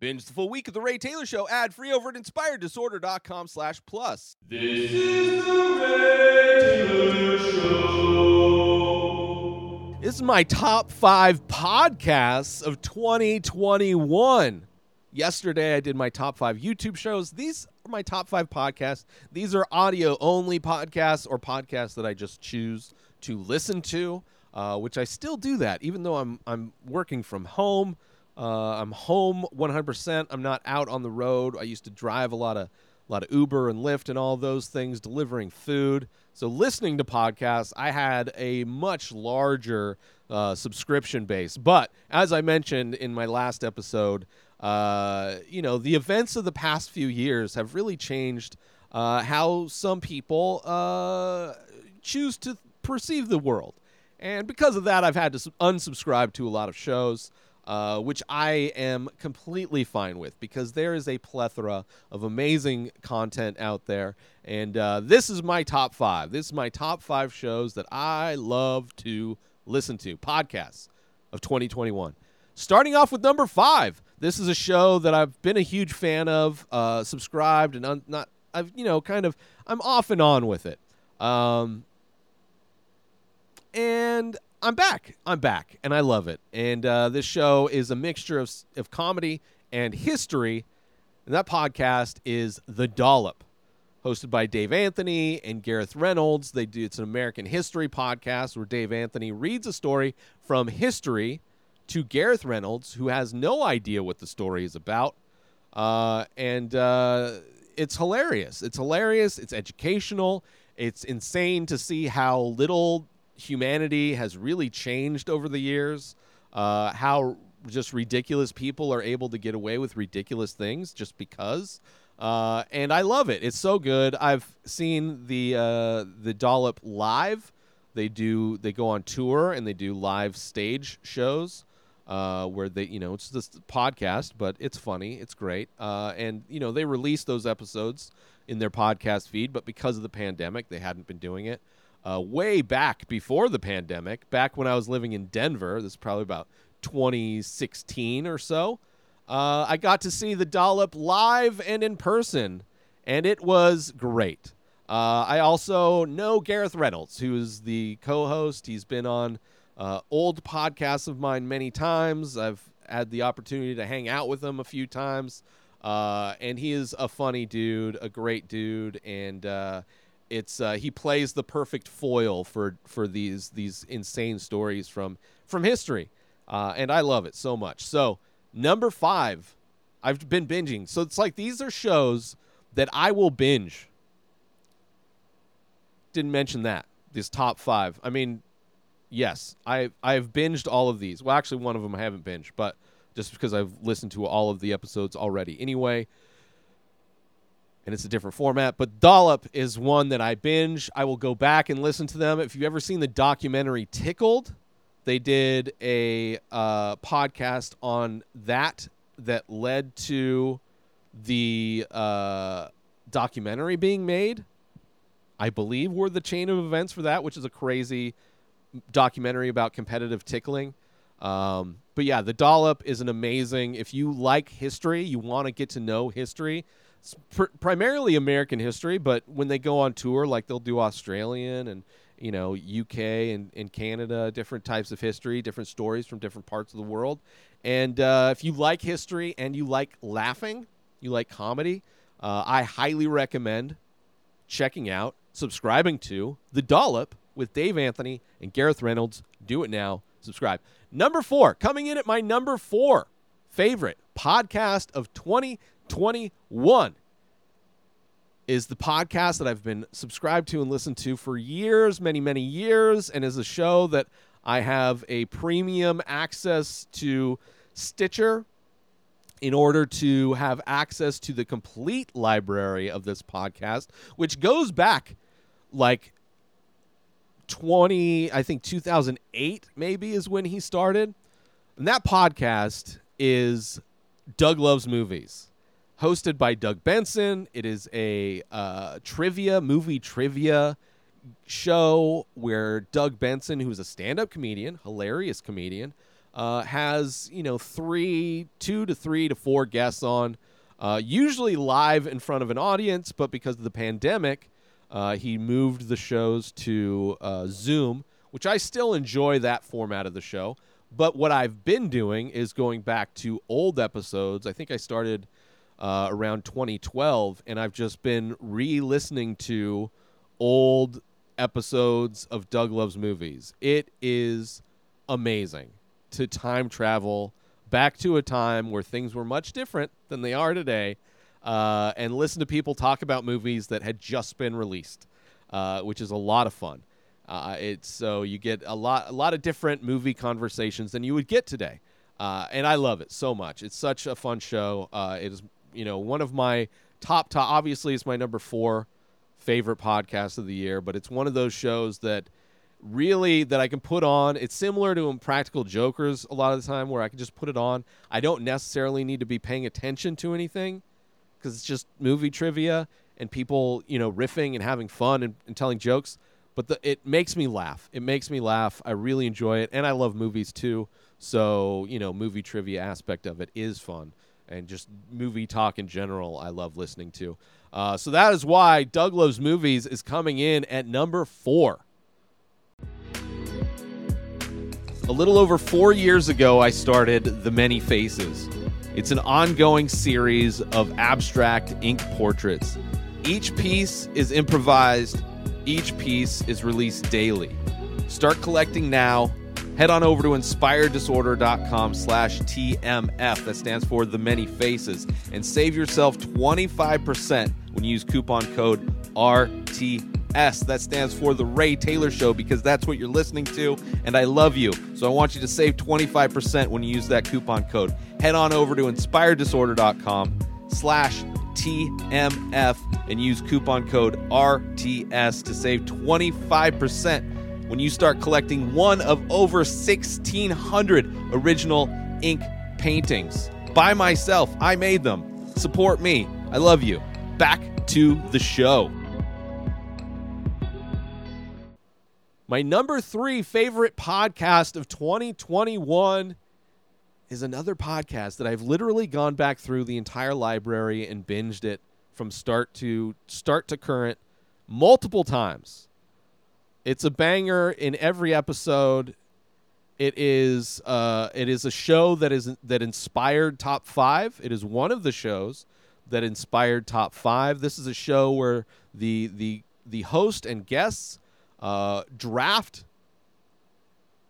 Binge the full week of The Ray Taylor Show ad free over at inspireddisorder.com slash plus. This is the Ray Taylor Show. This is my top five podcasts of 2021. Yesterday, I did my top five YouTube shows. These are my top five podcasts. These are audio only podcasts or podcasts that I just choose to listen to, uh, which I still do that, even though I'm I'm working from home. Uh, I'm home 100%. I'm not out on the road. I used to drive a lot of a lot of Uber and Lyft and all those things, delivering food. So listening to podcasts, I had a much larger uh, subscription base. But as I mentioned in my last episode, uh, you know, the events of the past few years have really changed uh, how some people uh, choose to perceive the world. And because of that, I've had to unsubscribe to a lot of shows uh, which I am completely fine with because there is a plethora of amazing content out there. And uh, this is my top five. This is my top five shows that I love to listen to, podcasts of 2021. Starting off with number five. This is a show that I've been a huge fan of, uh, subscribed, and un- not, I've, you know, kind of, I'm off and on with it. Um, and I'm back. I'm back, and I love it. And uh, this show is a mixture of, of comedy and history. And that podcast is The Dollop, hosted by Dave Anthony and Gareth Reynolds. They do it's an American history podcast where Dave Anthony reads a story from history to Gareth Reynolds, who has no idea what the story is about. Uh, and uh, it's hilarious. It's hilarious. It's educational. It's insane to see how little humanity has really changed over the years. Uh, how just ridiculous people are able to get away with ridiculous things just because. Uh, and I love it. It's so good. I've seen the uh, the Dollop live. They do they go on tour and they do live stage shows uh, where they you know it's just podcast, but it's funny, it's great, uh, and you know they release those episodes in their podcast feed, but because of the pandemic, they hadn't been doing it uh, way back before the pandemic, back when I was living in Denver. This is probably about 2016 or so. Uh, I got to see the Dollop live and in person, and it was great. Uh, I also know Gareth Reynolds, who is the co host. He's been on uh, old podcasts of mine many times. I've had the opportunity to hang out with him a few times. Uh, and he is a funny dude, a great dude, and uh, it's uh, he plays the perfect foil for for these these insane stories from from history, uh, and I love it so much. So number five, I've been binging. So it's like these are shows that I will binge. Didn't mention that these top five. I mean, yes, I I've binged all of these. Well, actually, one of them I haven't binged, but just because I've listened to all of the episodes already. Anyway, and it's a different format. But Dollop is one that I binge. I will go back and listen to them. If you've ever seen the documentary Tickled, they did a uh, podcast on that that led to the uh, documentary being made. I believe were the chain of events for that, which is a crazy documentary about competitive tickling. Um, but yeah, the Dollop is an amazing. If you like history, you want to get to know history pr- primarily American history, but when they go on tour, like they'll do Australian and you know UK and, and Canada, different types of history, different stories from different parts of the world. And uh, if you like history and you like laughing, you like comedy, uh, I highly recommend checking out, subscribing to The Dollop with Dave Anthony and Gareth Reynolds. Do it now. Subscribe. Number four, coming in at my number four favorite podcast of 20- 21 is the podcast that I've been subscribed to and listened to for years, many, many years, and is a show that I have a premium access to Stitcher in order to have access to the complete library of this podcast, which goes back like 20, I think 2008 maybe is when he started. And that podcast is Doug Loves Movies hosted by Doug Benson. It is a uh, trivia, movie trivia show where Doug Benson, who's a stand up comedian, hilarious comedian, uh, has you know three, two to three to four guests on, uh, usually live in front of an audience, but because of the pandemic, uh, he moved the shows to uh, Zoom, which I still enjoy that format of the show. But what I've been doing is going back to old episodes. I think I started uh, around 2012, and I've just been re-listening to old episodes of Doug Loves Movies. It is amazing to time travel back to a time where things were much different than they are today, uh, and listen to people talk about movies that had just been released, uh, which is a lot of fun. Uh, it's so you get a lot, a lot of different movie conversations than you would get today, uh, and I love it so much. It's such a fun show. Uh, it is, you know, one of my top top. Obviously, it's my number four favorite podcast of the year, but it's one of those shows that really that I can put on. It's similar to Impractical Jokers a lot of the time, where I can just put it on. I don't necessarily need to be paying attention to anything because it's just movie trivia and people, you know, riffing and having fun and, and telling jokes. But the, it makes me laugh. It makes me laugh. I really enjoy it, and I love movies too. So you know, movie trivia aspect of it is fun, and just movie talk in general, I love listening to. Uh, so that is why Doug Loves Movies is coming in at number four. A little over four years ago, I started The Many Faces. It's an ongoing series of abstract ink portraits. Each piece is improvised, each piece is released daily. Start collecting now. Head on over to inspireddisorder.com slash TMF. That stands for The Many Faces. And save yourself 25% when you use coupon code RTS. That stands for The Ray Taylor Show because that's what you're listening to. And I love you. So I want you to save 25% when you use that coupon code. Head on over to inspireddisorder.com slash TMF and use coupon code RTS to save 25% when you start collecting one of over 1,600 original ink paintings. By myself, I made them. Support me. I love you. Back to the show. My number three favorite podcast of 2021 is another podcast that I've literally gone back through the entire library and binged it from start to start to current multiple times. It's a banger in every episode. It is uh, it is a show that is that inspired top five. It is one of the shows that inspired top five. This is a show where the the the host and guests uh, draft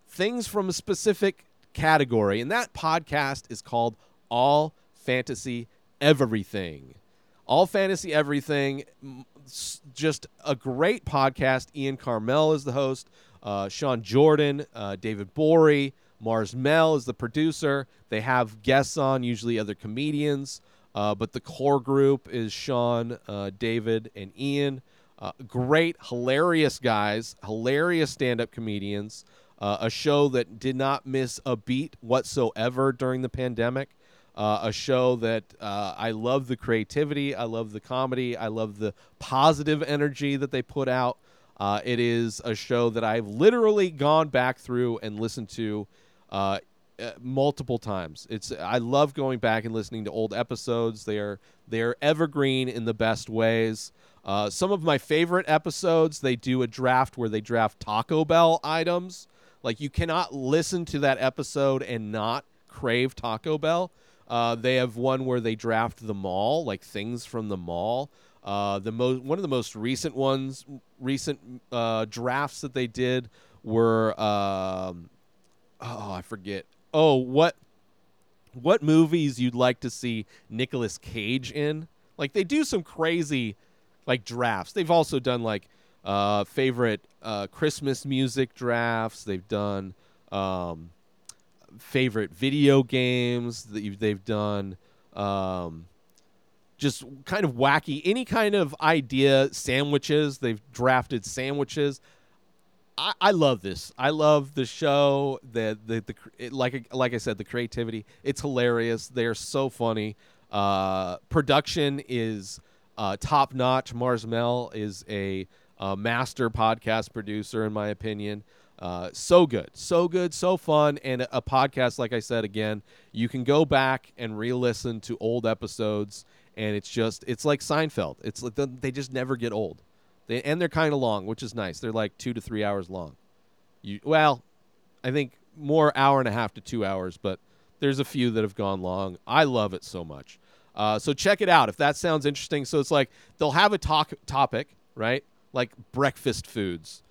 things from a specific category, and that podcast is called All Fantasy Everything. All Fantasy Everything, just a great podcast. Ian Karmel is the host. Uh, Sean Jordan, uh, David Gborie, Mars Mel is the producer. They have guests on, usually other comedians, uh, but the core group is Sean, uh, David, and Ian. Uh, great, hilarious guys, hilarious stand-up comedians. Uh, a show that did not miss a beat whatsoever during the pandemic. Uh, a show that uh, I love the creativity, I love the comedy, I love the positive energy that they put out. Uh, it is a show that I've literally gone back through and listened to uh, uh, multiple times. It's I love going back and listening to old episodes. They are they are evergreen in the best ways. Uh, some of my favorite episodes, they do a draft where they draft Taco Bell items. Like you cannot listen to that episode and not crave Taco Bell. Uh, they have one where they draft the mall, like things from the mall. Uh, the most one of the most recent ones, recent uh, drafts that they did were, um, oh, I forget. Oh, what what movies you'd like to see Nicolas Cage in? Like they do some crazy like drafts. They've also done like uh, favorite uh, Christmas music drafts. They've done um, favorite video games that you've, they've done. Um, just kind of wacky, any kind of idea sandwiches. They've drafted sandwiches. I, I love this. I love the show. The the, the it, like like I said, the creativity. It's hilarious. They're so funny. Uh, production is uh, top notch. Mars Mel is a uh, master podcast producer, in my opinion. Uh, so good, so good, so fun, and a, a podcast. Like I said again, you can go back and re-listen to old episodes, and it's just it's like Seinfeld. It's like the, they just never get old. They and they're kind of long, which is nice. They're like two to three hours long. You well, I think more hour and a half to two hours, but there's a few that have gone long. I love it so much. Uh, so check it out if that sounds interesting. So it's like they'll have a talk topic, right? Like breakfast foods,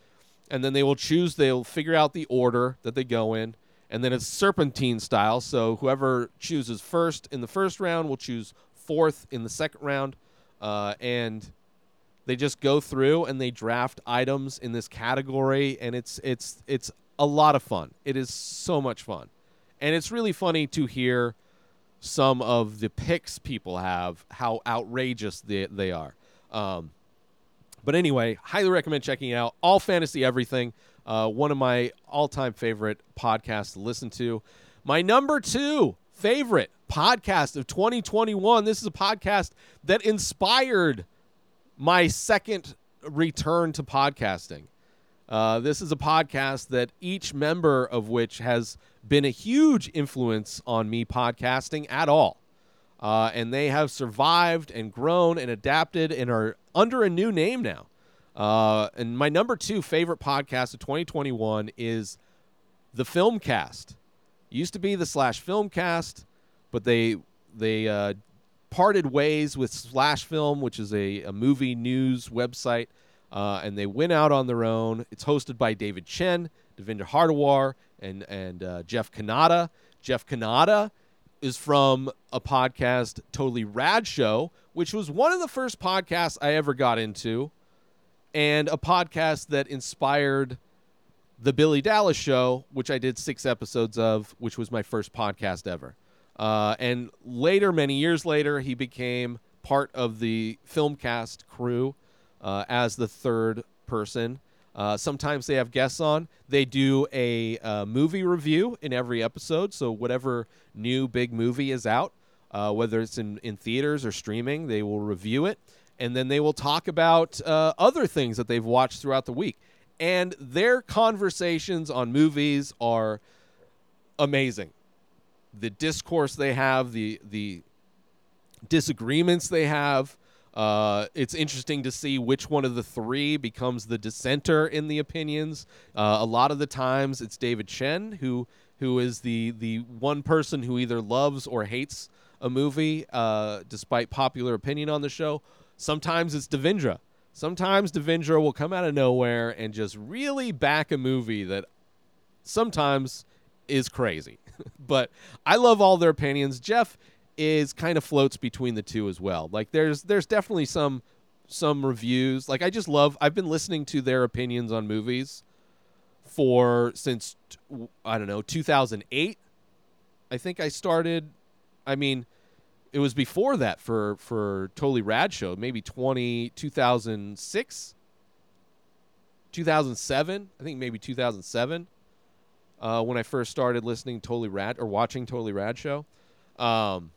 and then they will choose. They'll figure out the order that they go in, and then it's serpentine style. So whoever chooses first in the first round will choose fourth in the second round, uh, and they just go through and they draft items in this category, and it's it's it's a lot of fun. It is so much fun, and it's really funny to hear some of the picks people have, how outrageous they, they are. Um, but anyway, highly recommend checking it out. All Fantasy Everything, uh, one of my all time favorite podcasts to listen to. My number two favorite podcast of 2021. This is a podcast that inspired my second return to podcasting. Uh, this is a podcast that each member of which has been a huge influence on me podcasting at all. Uh, and they have survived and grown and adapted and are under a new name now. Uh, and my number two favorite podcast of 2021 is the Filmcast. Used to be the Slash Filmcast, but they they uh, parted ways with Slash Film, which is a, a movie news website, uh, and they went out on their own. It's hosted by David Chen, Devindra Hardawar, and and uh, Jeff Cannata. Jeff Cannata is from a podcast, Totally Rad Show, which was one of the first podcasts I ever got into, and a podcast that inspired the Billy Dallas Show, which I did six episodes of, which was my first podcast ever. Uh, and later, many years later, he became part of the Filmcast crew uh, as the third person. Uh, sometimes they have guests on. They do a uh, movie review in every episode. So whatever new big movie is out, uh, whether it's in, in theaters or streaming, they will review it, and then they will talk about uh, other things that they've watched throughout the week. And their conversations on movies are amazing. The discourse they have, the the disagreements they have. Uh, it's interesting to see which one of the three becomes the dissenter in the opinions. Uh, a lot of the times, it's David Chen who who is the the one person who either loves or hates a movie, uh, despite popular opinion on the show. Sometimes it's Devindra. Sometimes Devindra will come out of nowhere and just really back a movie that sometimes is crazy. but I love all their opinions. Jeff is kind of floats between the two as well. Like there's there's definitely some some reviews. Like I just love I've been listening to their opinions on movies for since I don't know, 2008. I think I started I mean it was before that for for Totally Rad Show, maybe 20 2006 2007, I think maybe 2007 uh, when I first started listening to Totally Rad or watching Totally Rad Show. Um,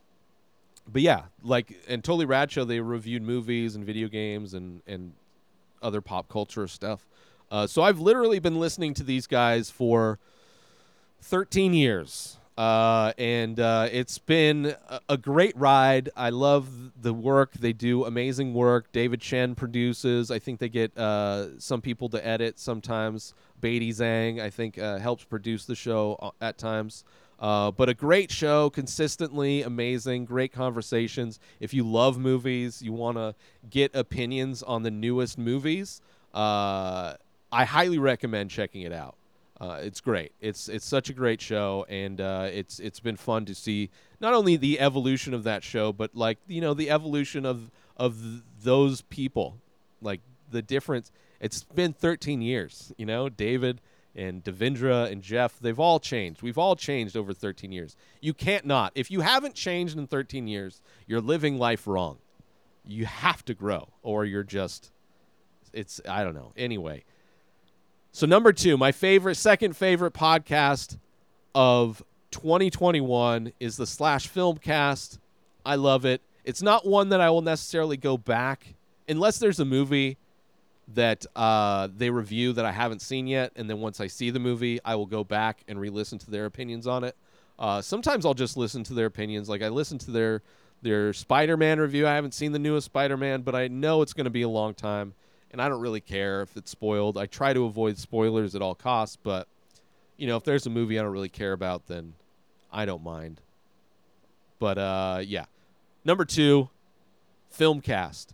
but yeah, like and Totally Rad Show, they reviewed movies and video games and and other pop culture stuff. Uh, so I've literally been listening to these guys for 13 years. Uh, and uh, it's been a, great ride. I love the work. They do amazing work. David Chen produces. I think they get uh, some people to edit sometimes. Beatty Zhang, I think, uh, helps produce the show uh, at times. Uh, but a great show, consistently amazing, great conversations. If you love movies, you want to get opinions on the newest movies, I highly recommend checking it out. Uh, it's great. It's it's such a great show, and uh, it's it's been fun to see not only the evolution of that show, but like you know the evolution of of those people, like the difference. It's been 13 years, you know, David and Devindra and Jeff, they've all changed. We've all changed over 13 years. You can't not. If you haven't changed in 13 years, you're living life wrong. You have to grow, or you're just, it's, I don't know. Anyway. So, number two, my favorite, second favorite podcast of 2021 is the Slash Filmcast. I love it. It's not one that I will necessarily go back unless there's a movie that uh, they review that I haven't seen yet, and then once I see the movie, I will go back and re-listen to their opinions on it. Uh, sometimes I'll just listen to their opinions. Like I listened to their their Spider-Man review. I haven't seen the newest Spider-Man, but I know it's going to be a long time, and I don't really care if it's spoiled. I try to avoid spoilers at all costs, but you know, if there's a movie I don't really care about, then I don't mind. But uh, yeah, number two, film cast.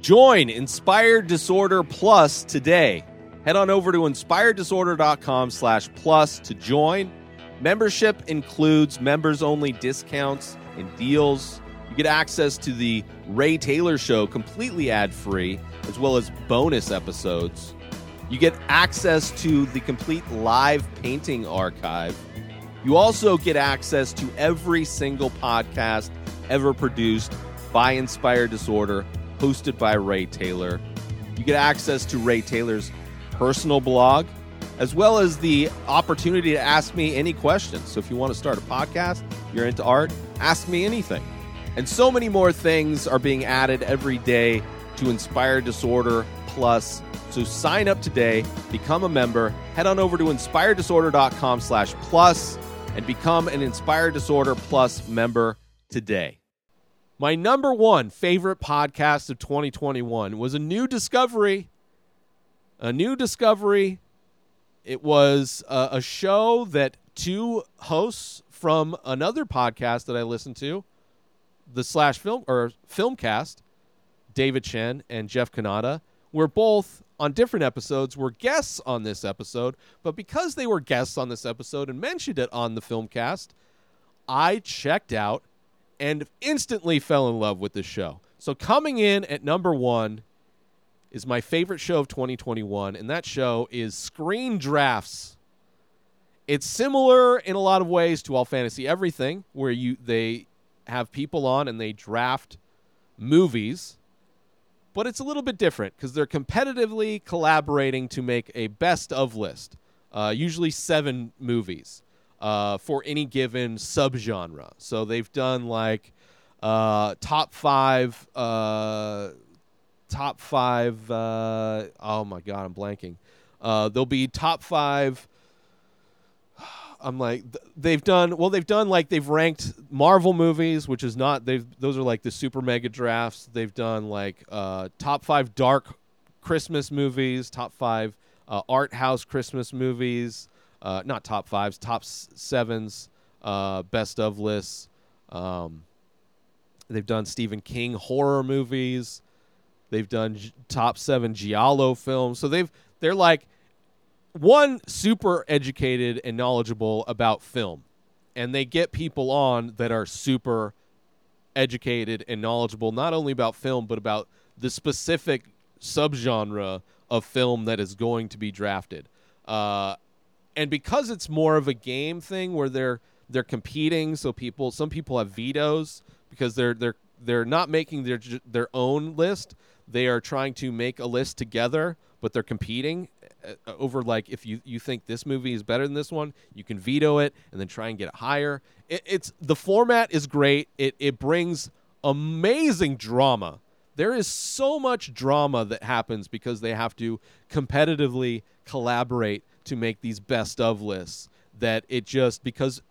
Join Inspired Disorder Plus today. Head on over to inspireddisorder.com slash plus to join. Membership includes members only discounts and deals. You get access to the Ray Taylor Show completely ad free, as well as bonus episodes. You get access to the complete live painting archive. You also get access to every single podcast ever produced by Inspired Disorder, hosted by Ray Taylor. You get access to Ray Taylor's personal blog, as well as the opportunity to ask me any questions. So if you want to start a podcast, you're into art, ask me anything. And so many more things are being added every day to Inspire Disorder Plus. So sign up today, become a member, head on over to inspireddisorder.com slash plus and become an Inspire Disorder Plus member today. My number one favorite podcast of 2021 was a new discovery. A new discovery. It was a, a show that two hosts from another podcast that I listened to, the slash film or filmcast, David Chen and Jeff Cannata, were both on different episodes were guests on this episode, but because they were guests on this episode and mentioned it on the filmcast, I checked out and instantly fell in love with this show. So coming in at number 1 is my favorite show of 2021 and that show is Screen Drafts. It's similar in a lot of ways to All Fantasy Everything where you they have people on and they draft movies but it's a little bit different because they're competitively collaborating to make a best of list, uh, usually seven movies uh, for any given subgenre. So they've done like uh, top five, uh, top five. Uh, oh my god, I'm blanking. Uh, there'll be top five. I'm like th- they've done well. They've done like they've ranked Marvel movies, which is not they've those are like the super mega drafts. They've done like uh, top five dark Christmas movies, top five uh, art house Christmas movies, uh, not top fives, top sevens, uh, best of lists. Um, they've done Stephen King horror movies. They've done top seven giallo films. So they've they're like one super educated and knowledgeable about film. And they get people on that are super educated and knowledgeable not only about film but about the specific subgenre of film that is going to be drafted. Uh, and because it's more of a game thing where they're they're competing so people some people have vetoes because they're they're they're not making their their own list. They are trying to make a list together but they're competing uh, over like if you you think this movie is better than this one you can veto it and then try and get it higher. It, it's the format is great. It it brings amazing drama. There is so much drama that happens because they have to competitively collaborate to make these best of lists that it just because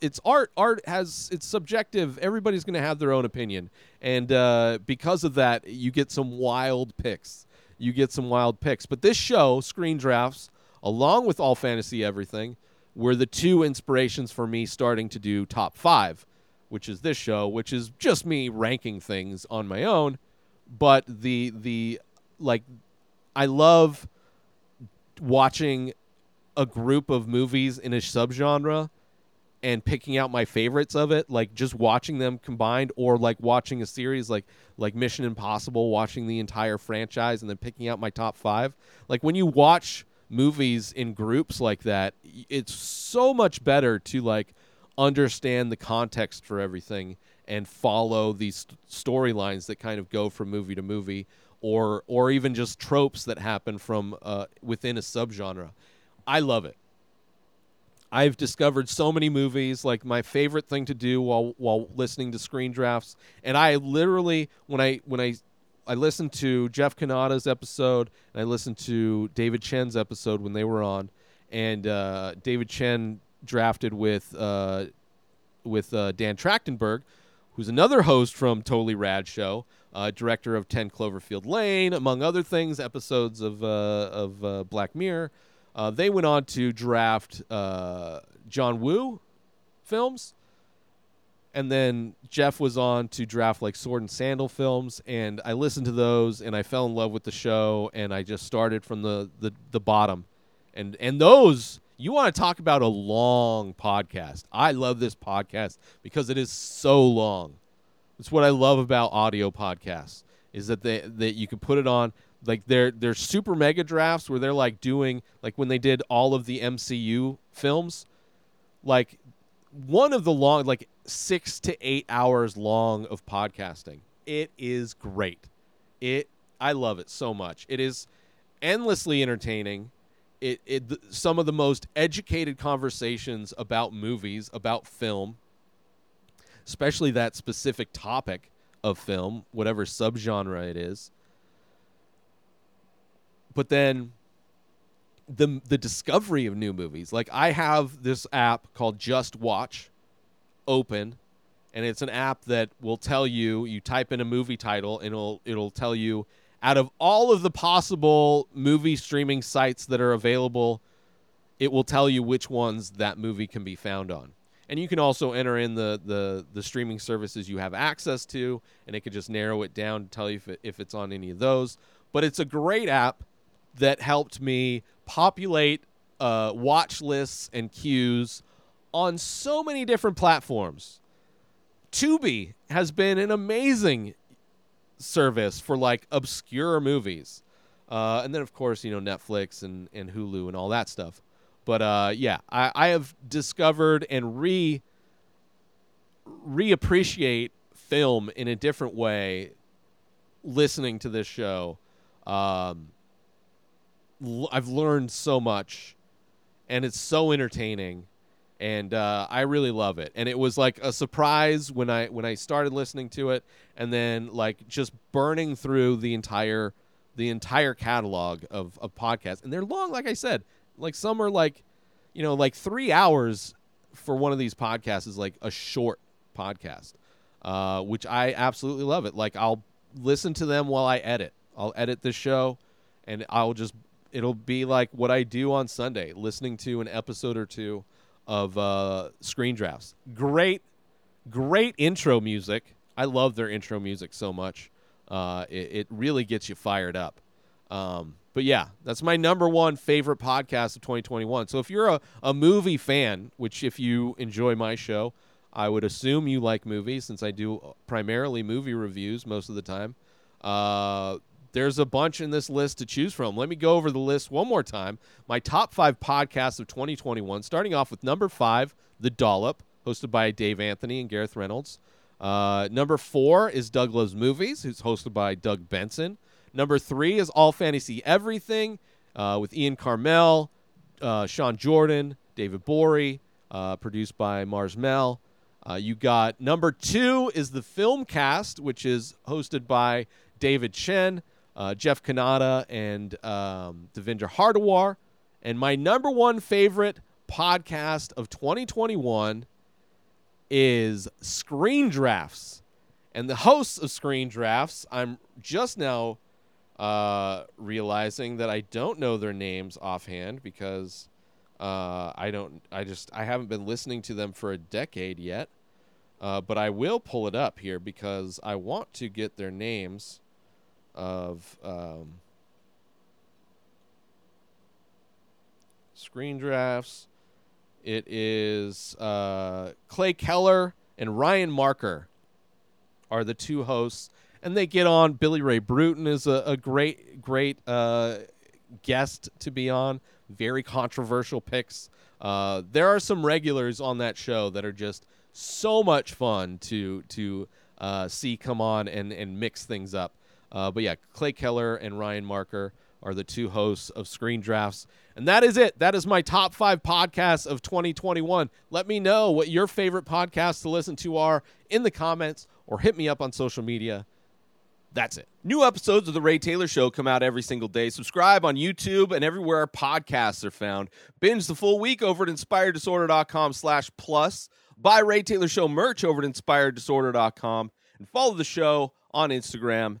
it's art art has it's subjective. Everybody's going to have their own opinion. And uh, because of that you get some wild picks you get some wild picks. But this show screen drafts along with all fantasy everything were the two inspirations for me starting to do top five which is this show which is just me ranking things on my own. But the the like i love watching a group of movies in a subgenre and picking out my favorites of it like just watching them combined or like watching a series like like mission impossible watching the entire franchise and then picking out my top five. Like when you watch movies in groups like that it's so much better to like understand the context for everything and follow these st- storylines that kind of go from movie to movie or or even just tropes that happen from uh, within a subgenre. I love it I've discovered so many movies. Like my favorite thing to do while while listening to screen drafts, and I literally when I when I I listened to Jeff Cannata's episode and I listened to David Chen's episode when they were on, and uh, David Chen drafted with uh, with uh, Dan Trachtenberg, who's another host from Totally Rad Show, uh, director of Ten Cloverfield Lane, among other things, episodes of uh, of uh, Black Mirror. Uh, they went on to draft uh, John Woo films, and then Jeff was on to draft like Sword and Sandal films, and I listened to those, and I fell in love with the show, and I just started from the the, the bottom, and and those you want to talk about a long podcast. I love this podcast because it is so long. It's what I love about audio podcasts is that they that you can put it on like they're they're super mega drafts where they're like doing like when they did all of the MCU films, like one of the long like six to eight hours long of podcasting. It is great. It I love it so much. It is endlessly entertaining. It, it some of the most educated conversations about movies, about film, especially that specific topic of film, whatever subgenre it is. But then the the discovery of new movies. Like I have this app called Just Watch open and it's an app that will tell you you type in a movie title and it'll it'll tell you out of all of the possible movie streaming sites that are available it will tell you which ones that movie can be found on and you can also enter in the the, the streaming services you have access to and it could just narrow it down to tell you if, it, if it's on any of those but it's a great app that helped me populate uh, watch lists and queues on so many different platforms. Tubi has been an amazing service for like obscure movies. Uh, and then, of course, you know, Netflix and, and Hulu and all that stuff. But uh, yeah, I, I have discovered and re reappreciate film in a different way listening to this show. Um, I've learned so much, and it's so entertaining and uh, I really love it. And it was like a surprise when I when I started listening to it, and then like just burning through the entire the entire catalog of of podcasts. And they're long, like I said. Like some are like, you know, like three hours for one of these podcasts is like a short podcast, uh, which I absolutely love it. Like I'll listen to them while I edit. I'll edit this show, and I'll just it'll be like what I do on Sunday, listening to an episode or two of uh, screen drafts. Great, great intro music. I love their intro music so much. Uh, it, it really gets you fired up. Um, but yeah, that's my number one favorite podcast of 2021. So if you're a, a movie fan, which if you enjoy my show, I would assume you like movies since I do primarily movie reviews most of the time. Uh, there's a bunch in this list to choose from. Let me go over the list one more time. My top five podcasts of 2021, starting off with number five, The Dollop, hosted by Dave Anthony and Gareth Reynolds. Uh, number four is Doug Loves Movies, who's hosted by Doug Benson. Number three is All Fantasy Everything uh, with Ian Karmel, uh, Sean Jordan, David Gborie, uh, produced by Mars Mel. Uh, you got number two is the film cast, which is hosted by David Chen, uh, Jeff Cannata, and um, Devindra Hardawar. And my number one favorite podcast of 2021 is Screen Drafts. And the hosts of Screen Drafts, I'm just now uh, realizing that I don't know their names offhand because uh, I don't. I just I haven't been listening to them for a decade yet. Uh, but I will pull it up here because I want to get their names of um, screen drafts. It is uh, Clay Keller and Ryan Marker are the two hosts, and they get on. Billy Ray Brewton is a, a great, great uh, guest to be on. Very controversial picks. Uh, there are some regulars on that show that are just so much fun to to uh, see come on and and mix things up. Uh, but yeah, Clay Keller and Ryan Marker are the two hosts of Screen Drafts. And that is it. That is my top five podcasts of 2021. Let me know what your favorite podcasts to listen to are in the comments or hit me up on social media. That's it. New episodes of The Ray Taylor Show come out every single day. Subscribe on YouTube and everywhere our podcasts are found. Binge the full week over at inspireddisorder.com slash plus. Buy Ray Taylor Show merch over at inspireddisorder.com. And follow the show on Instagram